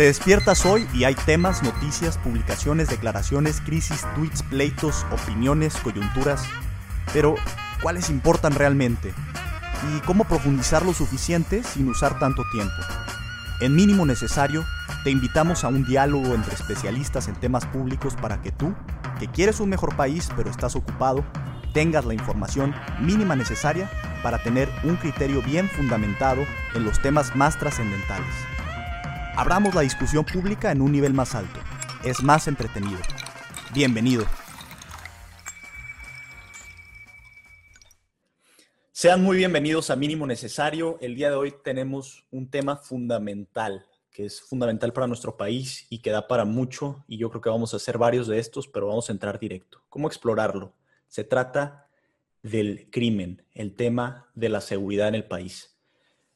Te despiertas hoy y hay temas, noticias, publicaciones, declaraciones, crisis, tweets, pleitos, opiniones, coyunturas. Pero, ¿cuáles importan realmente? ¿Y cómo profundizar lo suficiente sin usar tanto tiempo? En mínimo necesario, te invitamos a un diálogo entre especialistas en temas públicos para que tú, que quieres un mejor país pero estás ocupado, tengas la información mínima necesaria para tener un criterio bien fundamentado en los temas más trascendentales. Abramos la discusión pública en un nivel más alto. Es más entretenido. Bienvenido. Sean muy bienvenidos a Mínimo Necesario. El día de hoy tenemos un tema fundamental, que es fundamental para nuestro país y que da para mucho, y yo creo que vamos a hacer varios de estos, pero vamos a entrar directo. ¿Cómo explorarlo? Se trata del crimen, el tema de la seguridad en el país.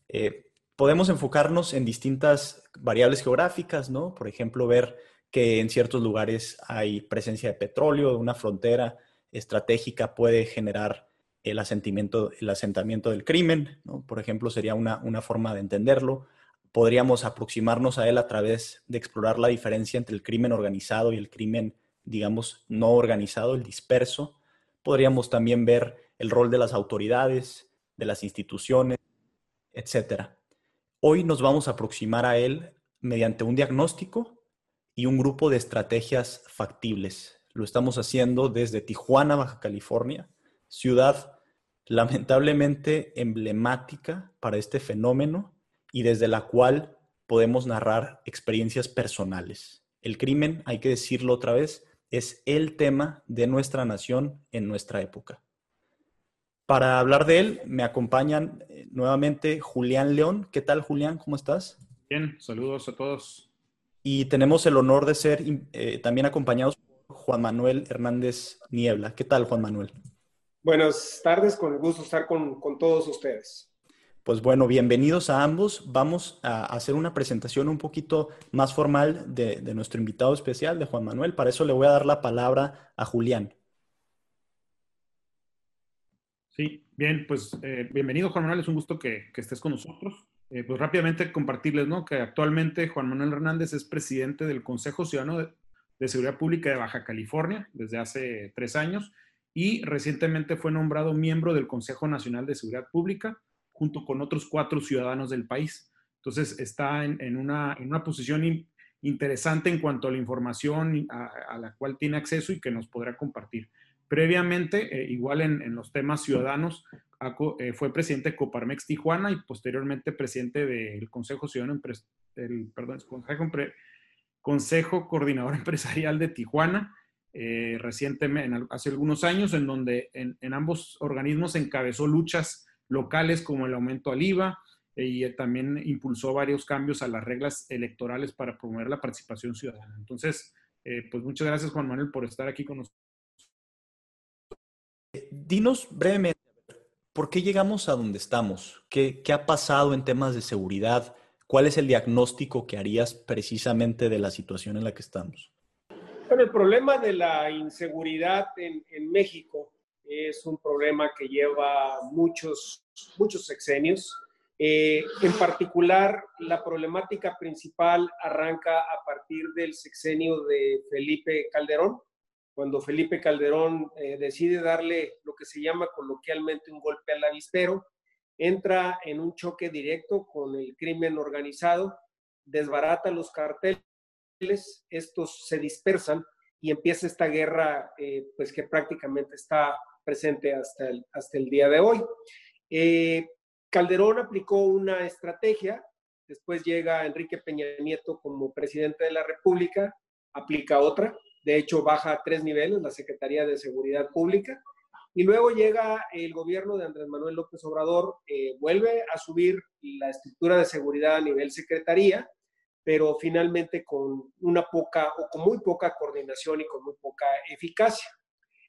Eh, podemos enfocarnos en distintas variables geográficas, ¿no? Por ejemplo, ver que en ciertos lugares hay presencia de petróleo, una frontera estratégica puede generar el asentamiento, el asentamiento del crimen, ¿no? Por ejemplo, sería una, una forma de entenderlo. Podríamos aproximarnos a él a través de explorar la diferencia entre el crimen organizado y el crimen, digamos, no organizado, el disperso. Podríamos también ver el rol de las autoridades, de las instituciones, etcétera. Hoy nos vamos a aproximar a él mediante un diagnóstico y un grupo de estrategias factibles. Lo estamos haciendo desde Tijuana, Baja California, ciudad lamentablemente emblemática para este fenómeno y desde la cual podemos narrar experiencias personales. El crimen, hay que decirlo otra vez, es el tema de nuestra nación en nuestra época. Para hablar de él, me acompañan eh, nuevamente Julián León. ¿Qué tal, Julián? ¿Cómo estás? Bien, saludos a todos. Y tenemos el honor de ser eh, también acompañados por Juan Manuel Hernández Niebla. ¿Qué tal, Juan Manuel? Buenas tardes, con el gusto estar con, todos ustedes. Pues bueno, bienvenidos a ambos. Vamos a hacer una presentación un poquito más formal de, de nuestro invitado especial, de Juan Manuel. Para eso le voy a dar la palabra a Julián. Sí, bien, pues eh, bienvenido Juan Manuel, es un gusto que, estés con nosotros. Eh, pues rápidamente compartirles, ¿no? Que actualmente Juan Manuel Hernández es presidente del Consejo Ciudadano de, Seguridad Pública de Baja California desde hace tres años y recientemente fue nombrado miembro del Consejo Nacional de Seguridad Pública junto con otros cuatro ciudadanos del país. Entonces está en, una, en una, posición interesante en cuanto a la información a la cual tiene acceso y que nos podrá compartir. Previamente, eh, igual en, los temas ciudadanos, eh, fue presidente de Coparmex Tijuana y posteriormente presidente del Consejo Ciudadano, el, perdón, Consejo, Coordinador Empresarial de Tijuana, eh, recientemente, hace algunos años, en donde en, ambos organismos encabezó luchas locales como el aumento al IVA y también impulsó varios cambios a las reglas electorales para promover la participación ciudadana. Entonces, pues muchas gracias Juan Manuel por estar aquí con nosotros Dinos brevemente, ¿por qué llegamos a donde estamos? ¿Qué, ha pasado en temas de seguridad? ¿Cuál es el diagnóstico que harías precisamente de la situación en la que estamos? Bueno, el problema de la inseguridad en, México es un problema que lleva muchos, muchos sexenios. Eh, en particular, la problemática principal arranca a partir del sexenio de Felipe Calderón, cuando Felipe Calderón eh, decide darle lo que se llama coloquialmente un golpe al avispero, entra en un choque directo con el crimen organizado, desbarata los carteles, estos se dispersan y empieza esta guerra eh, pues que prácticamente está presente hasta el, hasta el día de hoy. Eh, Calderón aplicó una estrategia, después llega Enrique Peña Nieto como presidente de la República, aplica otra, de hecho, baja a tres niveles la Secretaría de Seguridad Pública. Y luego llega el gobierno de Andrés Manuel López Obrador, eh, vuelve a subir la estructura de seguridad a nivel secretaría, pero finalmente con una poca o con muy poca coordinación y con muy poca eficacia.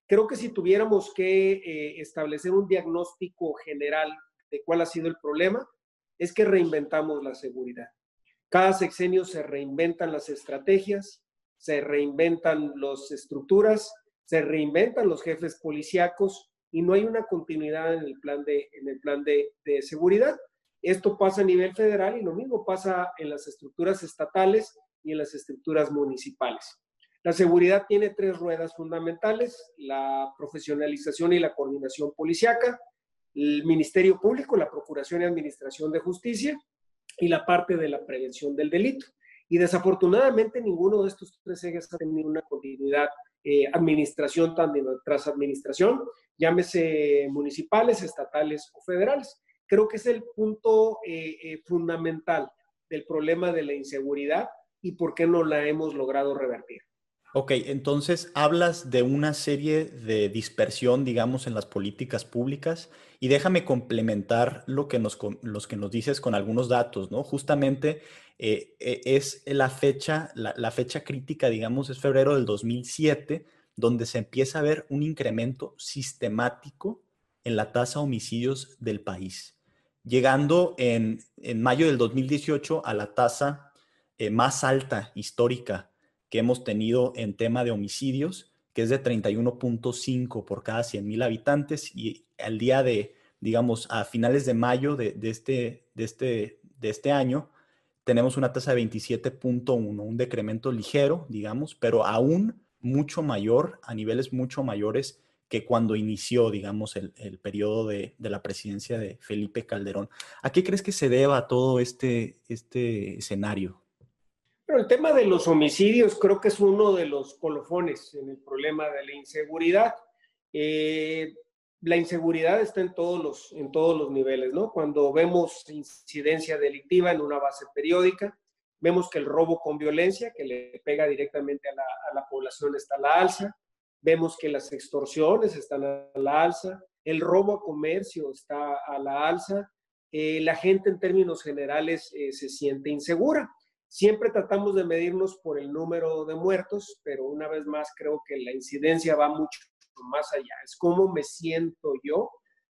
Creo que si tuviéramos que eh, establecer un diagnóstico general de cuál ha sido el problema, es que reinventamos la seguridad. Cada sexenio se reinventan las estrategias, se reinventan las estructuras, se reinventan los jefes policíacos y no hay una continuidad en el plan de, en el plan de, seguridad. Esto pasa a nivel federal y lo mismo pasa en las estructuras estatales y en las estructuras municipales. La seguridad tiene tres ruedas fundamentales, la profesionalización y la coordinación policiaca, el Ministerio Público, la Procuración y Administración de Justicia y la parte de la prevención del delito. Y desafortunadamente ninguno de estos tres ejes ha tenido una continuidad eh, administración tras administración, llámese municipales, estatales o federales. Creo que es el punto eh, eh, fundamental del problema de la inseguridad y por qué no la hemos logrado revertir. Ok, entonces hablas de una serie de dispersión, digamos, en las políticas públicas y déjame complementar lo que nos, los que nos dices con algunos datos, ¿no? Justamente eh, eh, es la fecha, la, fecha crítica, digamos, es febrero del 2007, donde se empieza a ver un incremento sistemático en la tasa de homicidios del país, llegando en, en mayo del 2018 a la tasa eh, más alta histórica que hemos tenido en tema de homicidios, que es de 31.5 por cada 100 mil habitantes y al día de, digamos, a finales de mayo de, este, de, este, de este año, tenemos una tasa de 27.1, un decremento ligero, digamos, pero aún mucho mayor, a niveles mucho mayores que cuando inició, digamos, el, el periodo de, de, la presidencia de Felipe Calderón. ¿A qué crees que se deba todo este, este escenario? Pero el tema de los homicidios creo que es uno de los colofones en el problema de la inseguridad. Eh, la inseguridad está en todos, los, en todos los niveles, ¿no? Cuando vemos incidencia delictiva en una base periódica, vemos que el robo con violencia, que le pega directamente a la, población, está a la alza. Vemos que las extorsiones están a la alza. El robo a comercio está a la alza. Eh, la gente en términos generales eh, se siente insegura. Siempre tratamos de medirnos por el número de muertos, pero una vez más creo que la incidencia va mucho más allá. Es cómo me siento yo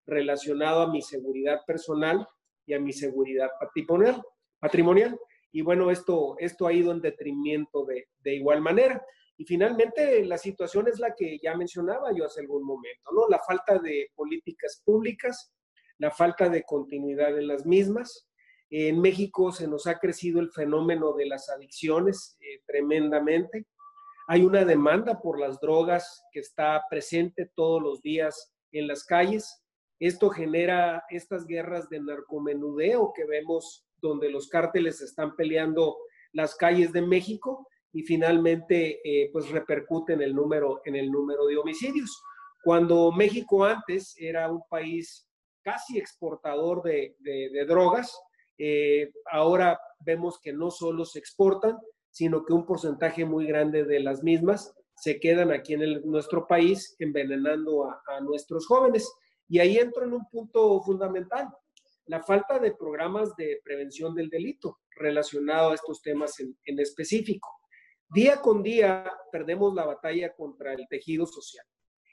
relacionado a mi seguridad personal y a mi seguridad patrimonial. patrimonial. Y bueno, esto, esto ha ido en detrimento de, de igual manera. Y finalmente la situación es la que ya mencionaba yo hace algún momento, ¿no? La falta de políticas públicas, la falta de continuidad en las mismas, en México se nos ha crecido el fenómeno de las adicciones eh, tremendamente. Hay una demanda por las drogas que está presente todos los días en las calles. Esto genera estas guerras de narcomenudeo que vemos donde los cárteles están peleando las calles de México y finalmente eh, pues repercute en el, número, en el número de homicidios. Cuando México antes era un país casi exportador de drogas, eh, ahora vemos que no solo se exportan, sino que un porcentaje muy grande de las mismas se quedan aquí en nuestro país envenenando a, nuestros jóvenes. Y ahí entro en un punto fundamental, la falta de programas de prevención del delito relacionado a estos temas en, específico. Día con día perdemos la batalla contra el tejido social.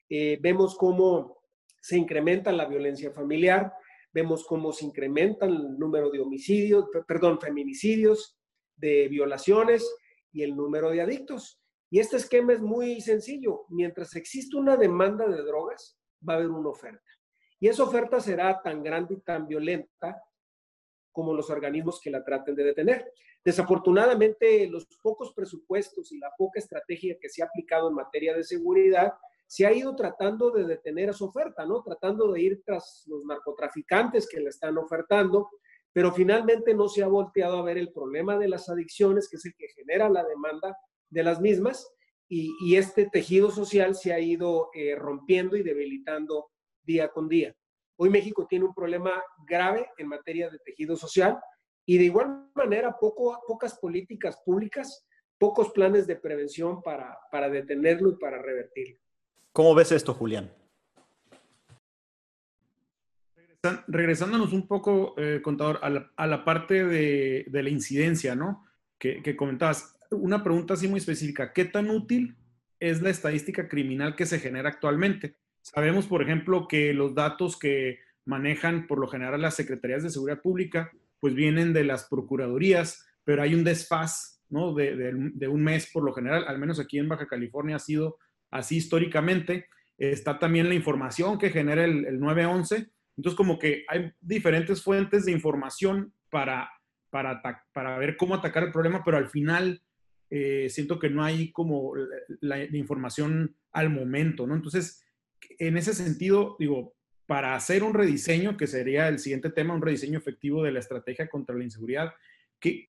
Eh, vemos cómo se incrementa la violencia familiar, vemos cómo se incrementa el número de homicidios, perdón, feminicidios, de violaciones y el número de adictos. Y este esquema es muy sencillo. Mientras existe una demanda de drogas, va a haber una oferta. Y esa oferta será tan grande y tan violenta como los organismos que la traten de detener. Desafortunadamente, los pocos presupuestos y la poca estrategia que se ha aplicado en materia de seguridad se ha ido tratando de detener a su oferta, ¿no? Tratando de ir tras los narcotraficantes que le están ofertando, pero finalmente no se ha volteado a ver el problema de las adicciones, que es el que genera la demanda de las mismas, y, este tejido social se ha ido eh, rompiendo y debilitando día con día. Hoy México tiene un problema grave en materia de tejido social y de igual manera poco, pocas políticas públicas, pocos planes de prevención para, para detenerlo y para revertirlo. ¿Cómo ves esto, Julián? Regresándonos un poco, eh, contador, a la, parte de, la incidencia, ¿no? Que, comentabas. Una pregunta así muy específica. ¿Qué tan útil es la estadística criminal que se genera actualmente? Sabemos, por ejemplo, que los datos que manejan por lo general las secretarías de seguridad pública, pues vienen de las procuradurías, pero hay un desfaz, ¿no? De, de un mes por lo general, al menos aquí en Baja California ha sido así históricamente. Está también la información que genera el, 911. Entonces, como que hay diferentes fuentes de información para, para, para ver cómo atacar el problema, pero al final eh, siento que no hay como la, información al momento, ¿no? Entonces, en ese sentido, digo, para hacer un rediseño, que sería el siguiente tema, un rediseño efectivo de la estrategia contra la inseguridad, ¿qué,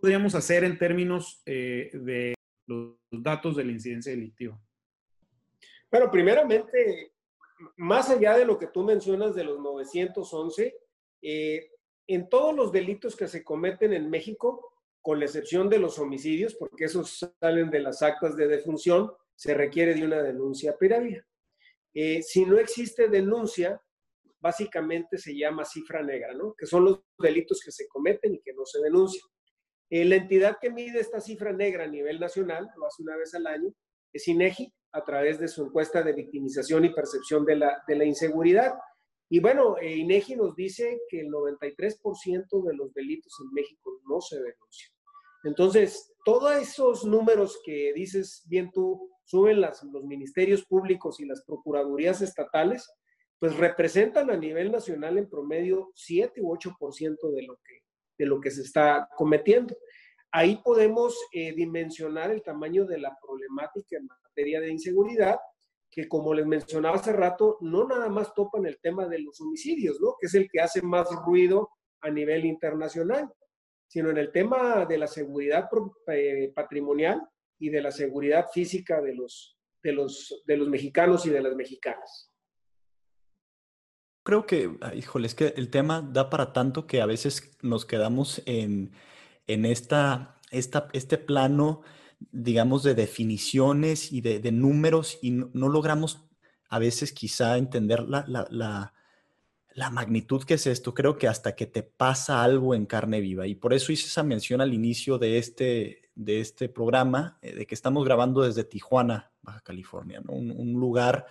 podríamos hacer en términos eh, de los datos de la incidencia delictiva? Bueno, primeramente, más allá de lo que tú mencionas de los 911, eh, en todos los delitos que se cometen en México, con la excepción de los homicidios, porque esos salen de las actas de defunción, se requiere de una denuncia previa. Eh, si no existe denuncia, básicamente se llama cifra negra, ¿no? Que son los delitos que se cometen y que no se denuncian. Eh, la entidad que mide esta cifra negra a nivel nacional, lo hace una vez al año, es INEGI, a través de su encuesta de victimización y percepción de la, de la inseguridad. Y bueno, eh, INEGI nos dice que el 93% de los delitos en México no se denuncian. Entonces, todos esos números que dices bien tú, suben las, los ministerios públicos y las procuradurías estatales, pues representan a nivel nacional en promedio 7 u 8% de lo, que, de lo que se está cometiendo. Ahí podemos eh, dimensionar el tamaño de la problemática en materia de inseguridad, que como les mencionaba hace rato, no nada más topan el tema de los homicidios, ¿no? Que es el que hace más ruido a nivel internacional, sino en el tema de la seguridad eh, patrimonial y de la seguridad física de los, de los, de los mexicanos y de las mexicanas. Creo que, ah, híjole, es que el tema da para tanto que a veces nos quedamos en, en esta, este plano digamos, de definiciones y de, números y no, logramos a veces quizá entender la, la, la, magnitud que es esto. Creo que hasta que te pasa algo en carne viva. Y por eso hice esa mención al inicio de este, de este programa, eh, de que estamos grabando desde Tijuana, Baja California, un, un lugar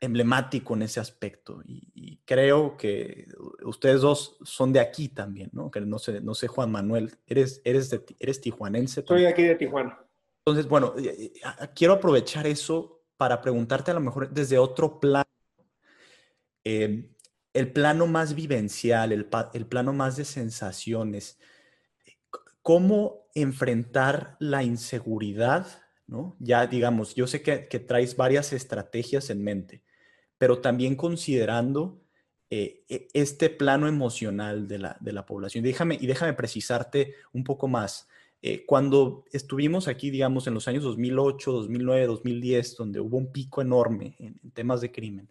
emblemático en ese aspecto. Y, creo que ustedes dos son de aquí también, ¿no? Que no sé, no sé Juan Manuel, ¿eres, eres, de, eres tijuanense? Soy aquí de Tijuana. Entonces, bueno, eh, eh, quiero aprovechar eso para preguntarte a lo mejor desde otro plano. Em, el plano más vivencial, el, el plano más de sensaciones. ¿Cómo enfrentar la inseguridad? ¿no? Ya digamos, yo sé que, que traes varias estrategias en mente, pero también considerando eh, e, este plano emocional de la, de la, población. Déjame, y déjame precisarte un poco más. Eh, cuando estuvimos aquí, digamos, en los años 2008, 2009, 2010, donde hubo un pico enorme en, temas de crimen,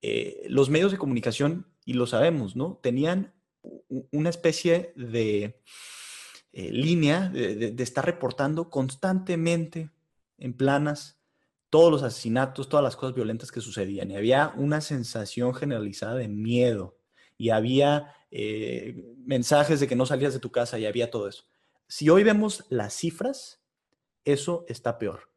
eh, los medios de comunicación, y lo sabemos, ¿no? Tenían una especie de línea de, de estar reportando constantemente en planas todos los asesinatos, todas las cosas violentas que sucedían. Y había una sensación generalizada de miedo. Y había eh, mensajes de que no salías de tu casa y había todo eso. Si hoy vemos las cifras, eso está peor.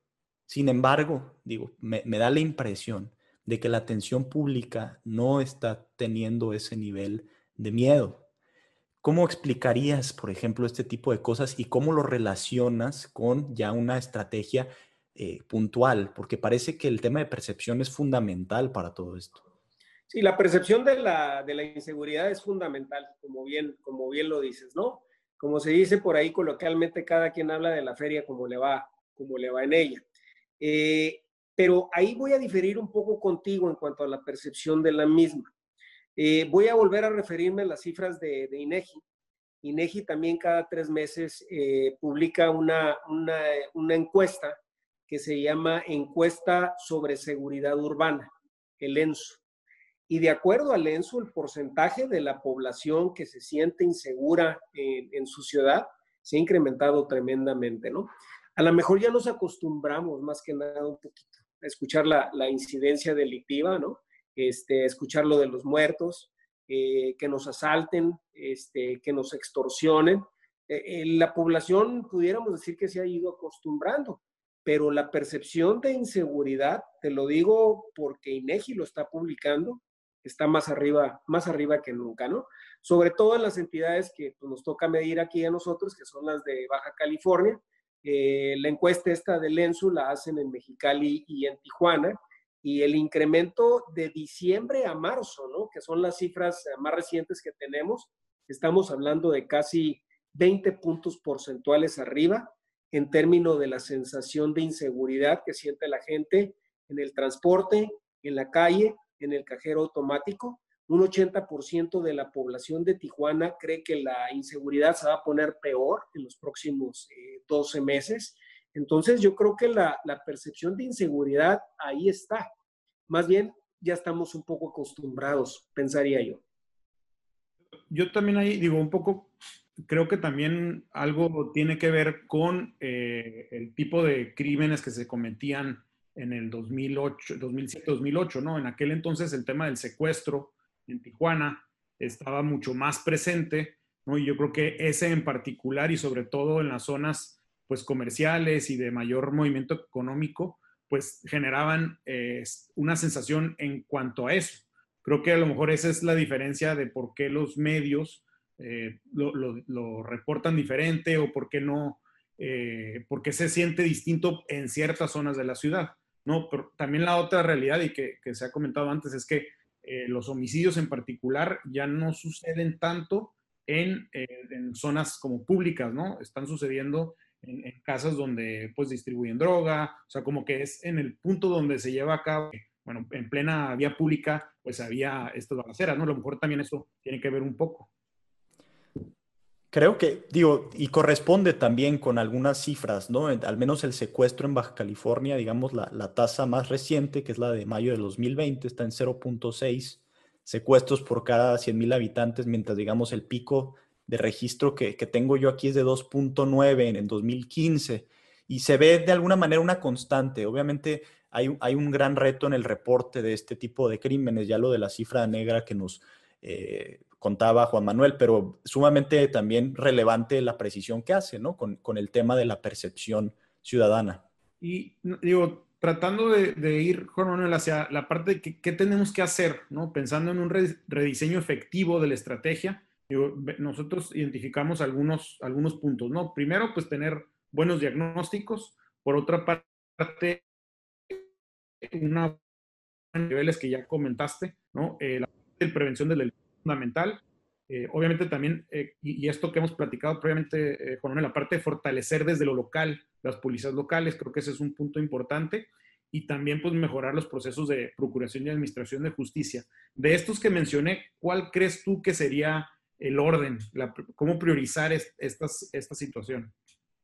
Sin embargo, digo, me, me da la impresión de que la atención pública no está teniendo ese nivel de miedo. ¿Cómo explicarías, por ejemplo, este tipo de cosas y cómo lo relacionas con ya una estrategia eh, puntual, porque parece que el tema de percepción es fundamental para todo esto. Sí, la percepción de la, de la inseguridad es fundamental, como bien, como bien lo dices, ¿no? Como se dice por ahí coloquialmente, cada quien habla de la feria como le va, como le va en ella. Eh, pero ahí voy a diferir un poco contigo en cuanto a la percepción de la misma. Eh, voy a volver a referirme a las cifras de, INEGI. INEGI también cada tres meses publica una, una encuesta que se llama Encuesta sobre Seguridad Urbana, el ENSU. Y de acuerdo al ENSU, el porcentaje de la población que se siente insegura en, su ciudad se ha incrementado tremendamente, ¿no? A lo mejor ya nos acostumbramos más que nada un poquito a escuchar la, incidencia delictiva, ¿no? Este, escuchar lo de los muertos, eh, que nos asalten, este, que nos extorsionen. Eh, eh, la población, pudiéramos decir que se ha ido acostumbrando pero la percepción de inseguridad, te lo digo porque INEGI lo está publicando, está más arriba, más arriba que nunca, ¿no? Sobre todo en las entidades que pues, nos toca medir aquí a nosotros, que son las de Baja California. Eh, la encuesta esta del ENSU la hacen en Mexicali y en Tijuana, y el incremento de diciembre a marzo, ¿no? Que son las cifras más recientes que tenemos, estamos hablando de casi 20 puntos porcentuales arriba en términos de la sensación de inseguridad que siente la gente en el transporte, en la calle, en el cajero automático. Un 80% de la población de Tijuana cree que la inseguridad se va a poner peor en los próximos 12 eh, meses. Entonces yo creo que la percepción de inseguridad ahí está. Más bien ya estamos un poco acostumbrados, pensaría yo. Yo también ahí digo un poco creo que también algo tiene que ver con eh, el tipo de crímenes que se cometían en el 2008, 2007, 2008, ¿no? En aquel entonces el tema del secuestro en Tijuana estaba mucho más presente, ¿no? Y yo creo que ese en particular y sobre todo en las zonas pues comerciales y de mayor movimiento económico, pues generaban eh, una sensación en cuanto a eso. Creo que a lo mejor esa es la diferencia de por qué los medios eh, lo, reportan diferente o por qué no, eh, porque se siente distinto en ciertas zonas de la ciudad. ¿no? Pero también la otra realidad y que, se ha comentado antes es que eh, los homicidios en particular ya no suceden tanto en, zonas como públicas, ¿no? Están sucediendo en, casas donde pues distribuyen droga, o sea, como que es en el punto donde se lleva a cabo, bueno, en plena vía pública, pues había estas balaceras, ¿no? A lo mejor también eso tiene que ver un poco. Creo que, digo, y corresponde también con algunas cifras, ¿no? Al menos el secuestro en Baja California, digamos, la, tasa más reciente, que es la de mayo de 2020, está en 0.6 secuestros por cada 100.000 habitantes, mientras, digamos, el pico de registro que, tengo yo aquí es de 2.9 en, en 2015. Y se ve de alguna manera una constante. Obviamente hay, hay un gran reto en el reporte de este tipo de crímenes, ya lo de la cifra negra que nos eh, contaba Juan Manuel, pero sumamente también relevante la precisión que hace, ¿no? Con, el tema de la percepción ciudadana. Y digo, tratando de, ir, Juan Manuel, hacia la parte de qué tenemos que hacer, ¿no? Pensando en un rediseño efectivo de la estrategia, nosotros identificamos algunos, algunos puntos, ¿no? Primero, pues tener buenos diagnósticos. Por otra parte, una niveles que ya comentaste, ¿no? Eh, la prevención del delito fundamental. Eh, obviamente también, eh, y, esto que hemos platicado previamente, eh, Juan la parte de fortalecer desde lo local las policías locales, creo que ese es un punto importante. Y también, pues, mejorar los procesos de procuración y administración de justicia. De estos que mencioné, ¿cuál crees tú que sería el orden? ¿Cómo priorizar estas, esta situación?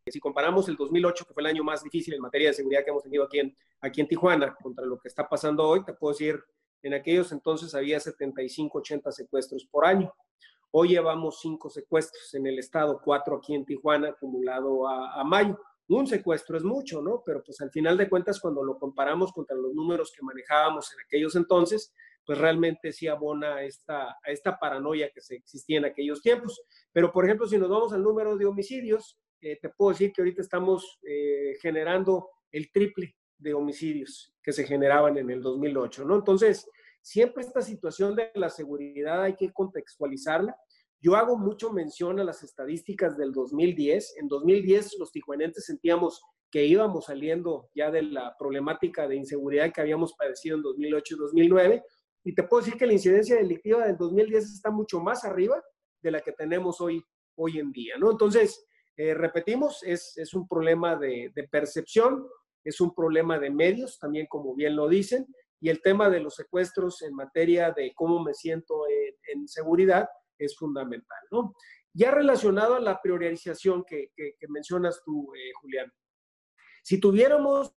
Si comparamos el 2008, que fue el año más difícil en materia de seguridad que hemos tenido aquí en, aquí en Tijuana, contra lo que está pasando hoy, te puedo decir en aquellos entonces había 75, 80 secuestros por año. Hoy llevamos cinco secuestros en el estado, cuatro aquí en Tijuana, acumulado a, mayo. Un secuestro es mucho, ¿no? Pero pues al final de cuentas, cuando lo comparamos contra los números que manejábamos en aquellos entonces, pues realmente sí abona a esta, esta paranoia que se existía en aquellos tiempos. Pero, por ejemplo, si nos vamos al número de homicidios, eh, te puedo decir que ahorita estamos eh, generando el triple de homicidios que se generaban en el 2008, ¿no? Entonces, siempre esta situación de la seguridad hay que contextualizarla. Yo hago mucho mención a las estadísticas del 2010. En 2010 los tijuanenses sentíamos que íbamos saliendo ya de la problemática de inseguridad que habíamos padecido en 2008 y 2009. Y te puedo decir que la incidencia delictiva del 2010 está mucho más arriba de la que tenemos hoy, hoy en día, ¿no? Entonces, eh, repetimos, es, es, un problema de, de percepción, es un problema de medios, también como bien lo dicen, y el tema de los secuestros en materia de cómo me siento en, seguridad es fundamental, ¿no? Ya relacionado a la priorización que, mencionas tú, eh, Julián, si tuviéramos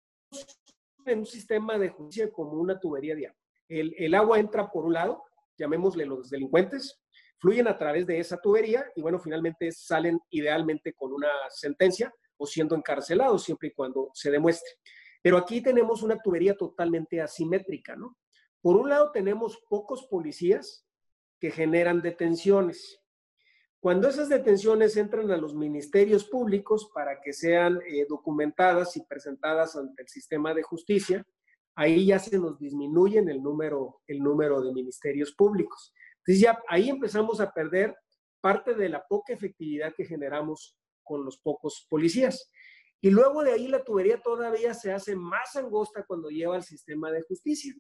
un sistema de justicia como una tubería de agua, el, el agua entra por un lado, llamémosle los delincuentes, fluyen a través de esa tubería y bueno, finalmente salen idealmente con una sentencia, o siendo encarcelados siempre y cuando se demuestre. Pero aquí tenemos una tubería totalmente asimétrica, ¿no? Por un lado tenemos pocos policías que generan detenciones. Cuando esas detenciones entran a los ministerios públicos para que sean eh, documentadas y presentadas ante el sistema de justicia, ahí ya se nos disminuye el número, el número de ministerios públicos. Entonces ya ahí empezamos a perder parte de la poca efectividad que generamos con los pocos policías. Y luego de ahí la tubería todavía se hace más angosta cuando lleva al sistema de justicia.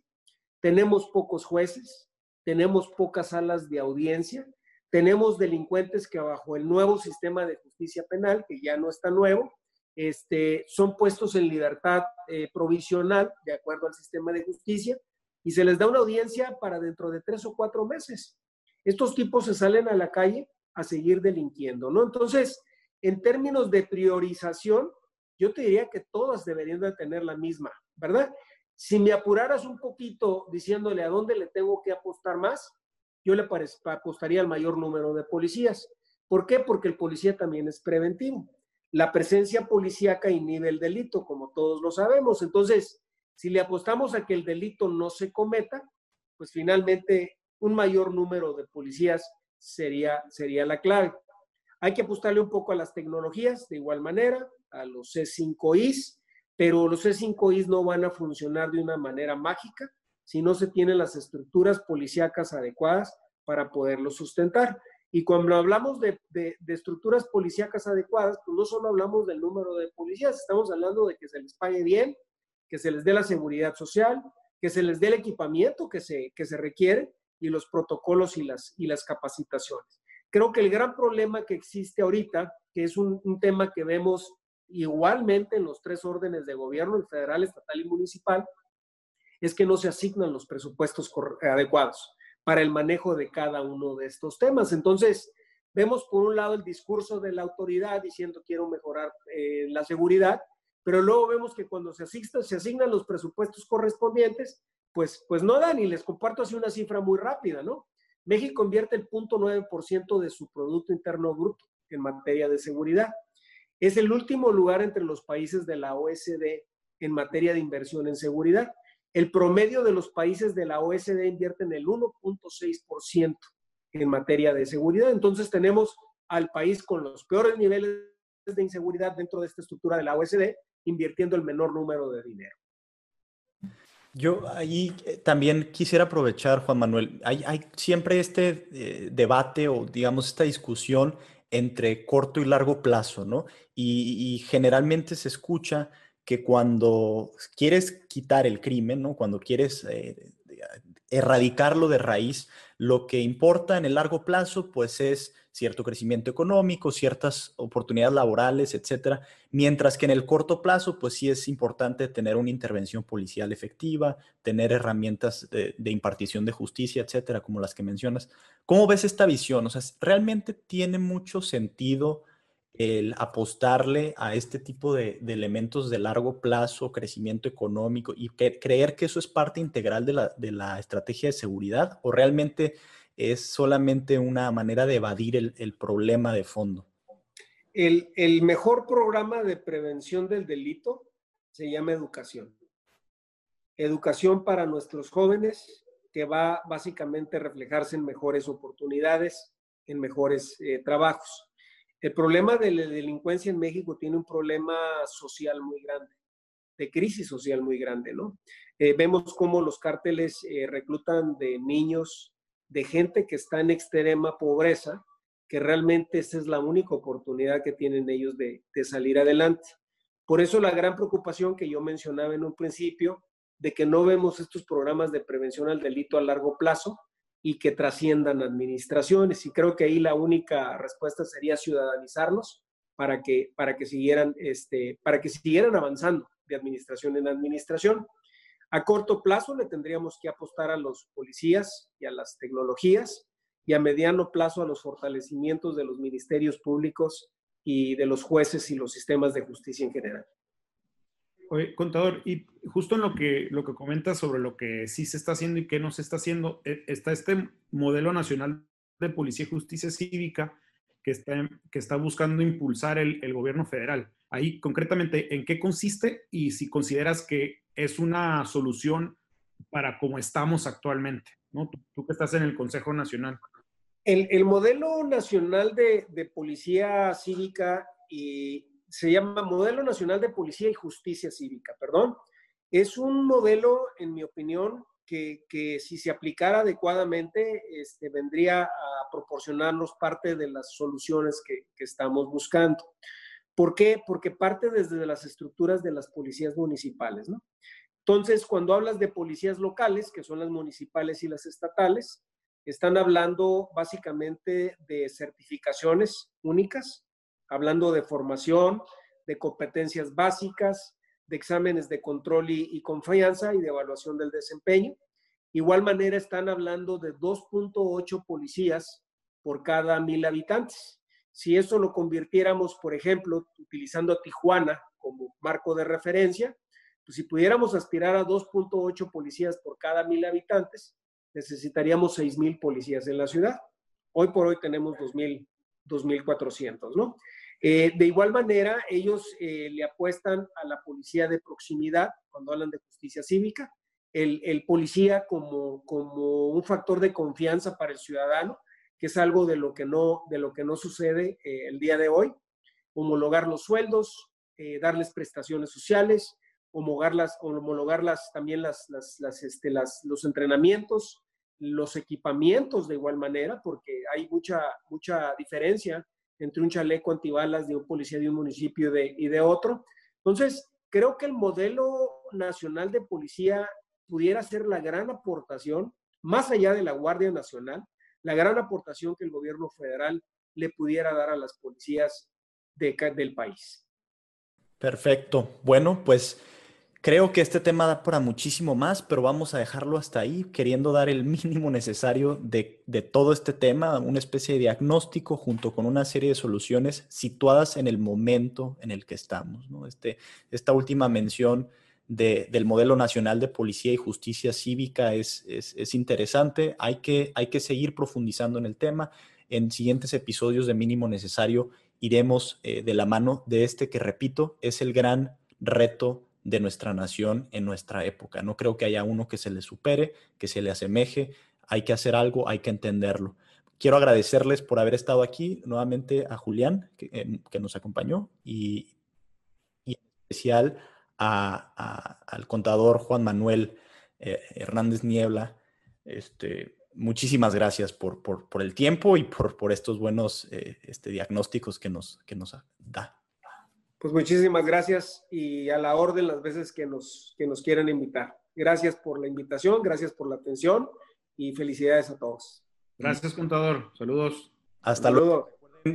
Tenemos pocos jueces, tenemos pocas salas de audiencia, tenemos delincuentes que bajo el nuevo sistema de justicia penal, que ya no está nuevo, este, son puestos en libertad eh, provisional, de acuerdo al sistema de justicia, y se les da una audiencia para dentro de tres o cuatro meses. Estos tipos se salen a la calle a seguir delinquiendo, ¿no? Entonces, en términos de priorización, yo te diría que todas deberían de tener la misma, ¿verdad? Si me apuraras un poquito diciéndole a dónde le tengo que apostar más, yo le apostaría al mayor número de policías. ¿Por qué? Porque el policía también es preventivo. La presencia policíaca inhibe el delito, como todos lo sabemos. Entonces, si le apostamos a que el delito no se cometa, pues finalmente un mayor número de policías sería, sería la clave. Hay que apostarle un poco a las tecnologías, de igual manera, a los C5Is, pero los C5Is no van a funcionar de una manera mágica si no se tienen las estructuras policíacas adecuadas para poderlos sustentar. Y cuando hablamos de, de, estructuras policíacas adecuadas, pues no solo hablamos del número de policías, estamos hablando de que se les pague bien, que se les dé la seguridad social, que se les dé el equipamiento que se, que se requiere y los protocolos y las, y las capacitaciones. Creo que el gran problema que existe ahorita, que es un, tema que vemos igualmente en los tres órdenes de gobierno, el federal, estatal y municipal, es que no se asignan los presupuestos adecuados para el manejo de cada uno de estos temas. Entonces, vemos por un lado el discurso de la autoridad diciendo quiero mejorar eh, la seguridad, pero luego vemos que cuando se, asista, se asignan los presupuestos correspondientes, pues, pues no dan. Y les comparto así una cifra muy rápida, ¿no? México invierte el 0.9% de su Producto Interno Bruto en materia de seguridad. Es el último lugar entre los países de la OSD en materia de inversión en seguridad. El promedio de los países de la OSD invierten el 1.6% en materia de seguridad. Entonces tenemos al país con los peores niveles de inseguridad dentro de esta estructura de la OSD, invirtiendo el menor número de dinero. Yo ahí eh, también quisiera aprovechar, Juan Manuel, hay, siempre este eh, debate o digamos esta discusión entre corto y largo plazo, ¿no? Y, generalmente se escucha que cuando quieres quitar el crimen, ¿no? Cuando quieres eh, erradicarlo de raíz, lo que importa en el largo plazo, pues es cierto crecimiento económico, ciertas oportunidades laborales, etcétera, mientras que en el corto plazo, pues sí es importante tener una intervención policial efectiva, tener herramientas de, impartición de justicia, etcétera, como las que mencionas. ¿Cómo ves esta visión? O sea, ¿realmente tiene mucho sentido el apostarle a este tipo de, elementos de largo plazo, crecimiento económico y creer que eso es parte integral de la, de la estrategia de seguridad? ¿O realmente es solamente una manera de evadir el, problema de fondo. El, el, mejor programa de prevención del delito se llama educación. Educación para nuestros jóvenes que va básicamente a reflejarse en mejores oportunidades, en mejores eh, trabajos. El problema de la delincuencia en México tiene un problema social muy grande, de crisis social muy grande, ¿no? Eh, vemos cómo los cárteles eh, reclutan de niños, de gente que está en extrema pobreza, que realmente esa es la única oportunidad que tienen ellos de, salir adelante. Por eso la gran preocupación que yo mencionaba en un principio, de que no vemos estos programas de prevención al delito a largo plazo y que trasciendan administraciones. Y creo que ahí la única respuesta sería ciudadanizarlos para que, para que, siguieran, este, para que siguieran avanzando de administración en administración. A corto plazo le tendríamos que apostar a los policías y a las tecnologías y a mediano plazo a los fortalecimientos de los ministerios públicos y de los jueces y los sistemas de justicia en general. Oye, contador, y justo en lo que, lo que comentas sobre lo que sí se está haciendo y qué no se está haciendo, e, está este modelo nacional de policía y justicia cívica que está, que está buscando impulsar el, el gobierno federal. Ahí, concretamente, ¿en qué consiste y si consideras que es una solución para cómo estamos actualmente, ¿no? Tú, que estás en el Consejo Nacional. El, modelo nacional de, policía cívica y se llama Modelo Nacional de Policía y Justicia Cívica, perdón. Es un modelo, en mi opinión, que, si se aplicara adecuadamente, este, vendría a proporcionarnos parte de las soluciones que, que estamos buscando. ¿Por qué? Porque parte desde las estructuras de las policías municipales, ¿no? Entonces, cuando hablas de policías locales, que son las municipales y las estatales, están hablando básicamente de certificaciones únicas, hablando de formación, de competencias básicas, de exámenes de control y, confianza y de evaluación del desempeño. Igual manera están hablando de 2.8 policías por cada mil habitantes. Si eso lo convirtiéramos, por ejemplo, utilizando a Tijuana como marco de referencia, pues si pudiéramos aspirar a 2.8 policías por cada mil habitantes, necesitaríamos 6.000 policías en la ciudad. Hoy por hoy tenemos 2.000, 2.400, ¿no? Eh, de igual manera, ellos eh, le apuestan a la policía de proximidad cuando hablan de justicia cívica, el, policía como, como un factor de confianza para el ciudadano, que es algo de lo que no, de lo que no sucede eh, el día de hoy, homologar los sueldos, darles prestaciones sociales, homologarlas, homologarlas también las, las, este, las, los entrenamientos, los equipamientos de igual manera, porque hay mucha, mucha diferencia entre un chaleco antibalas de un policía de un municipio y de otro. Entonces, creo que el modelo nacional de policía pudiera ser la gran aportación, más allá de la Guardia Nacional, la gran aportación que el gobierno federal le pudiera dar a las policías del país. Perfecto. Bueno, pues Creo que este tema da para muchísimo más, pero vamos a dejarlo hasta ahí, queriendo dar el mínimo necesario de, todo este tema, una especie de diagnóstico junto con una serie de soluciones situadas en el momento en el que estamos. Este, esta última mención del modelo nacional de policía y justicia cívica es, es, interesante. Hay que, hay que seguir profundizando en el tema. En siguientes episodios de mínimo necesario iremos eh, de la mano de este que, repito, es el gran reto de nuestra nación en nuestra época. No creo que haya uno que se le supere, que se le asemeje. Hay que hacer algo, hay que entenderlo. Quiero agradecerles por haber estado aquí, nuevamente a Julián, que, em, nos acompañó, y, en especial al contador Juan Manuel eh, Hernández Niebla. Este, muchísimas gracias por, el tiempo y por, por estos buenos eh, este, diagnósticos que nos, que nos da. Pues muchísimas gracias y a la orden las veces que nos, que nos quieran invitar. Gracias por la invitación, gracias por la atención y felicidades a todos. Gracias, contador. Saludos. Hasta luego.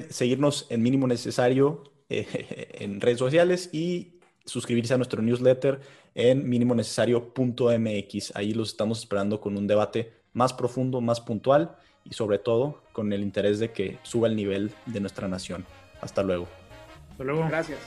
seguirnos en mínimo necesario eh, en redes sociales y suscribirse a nuestro newsletter en minimonecesario.mx. Ahí los estamos esperando con un debate más profundo, más puntual y sobre todo con el interés de que suba el nivel de nuestra nación. Hasta luego. Hasta luego. Gracias.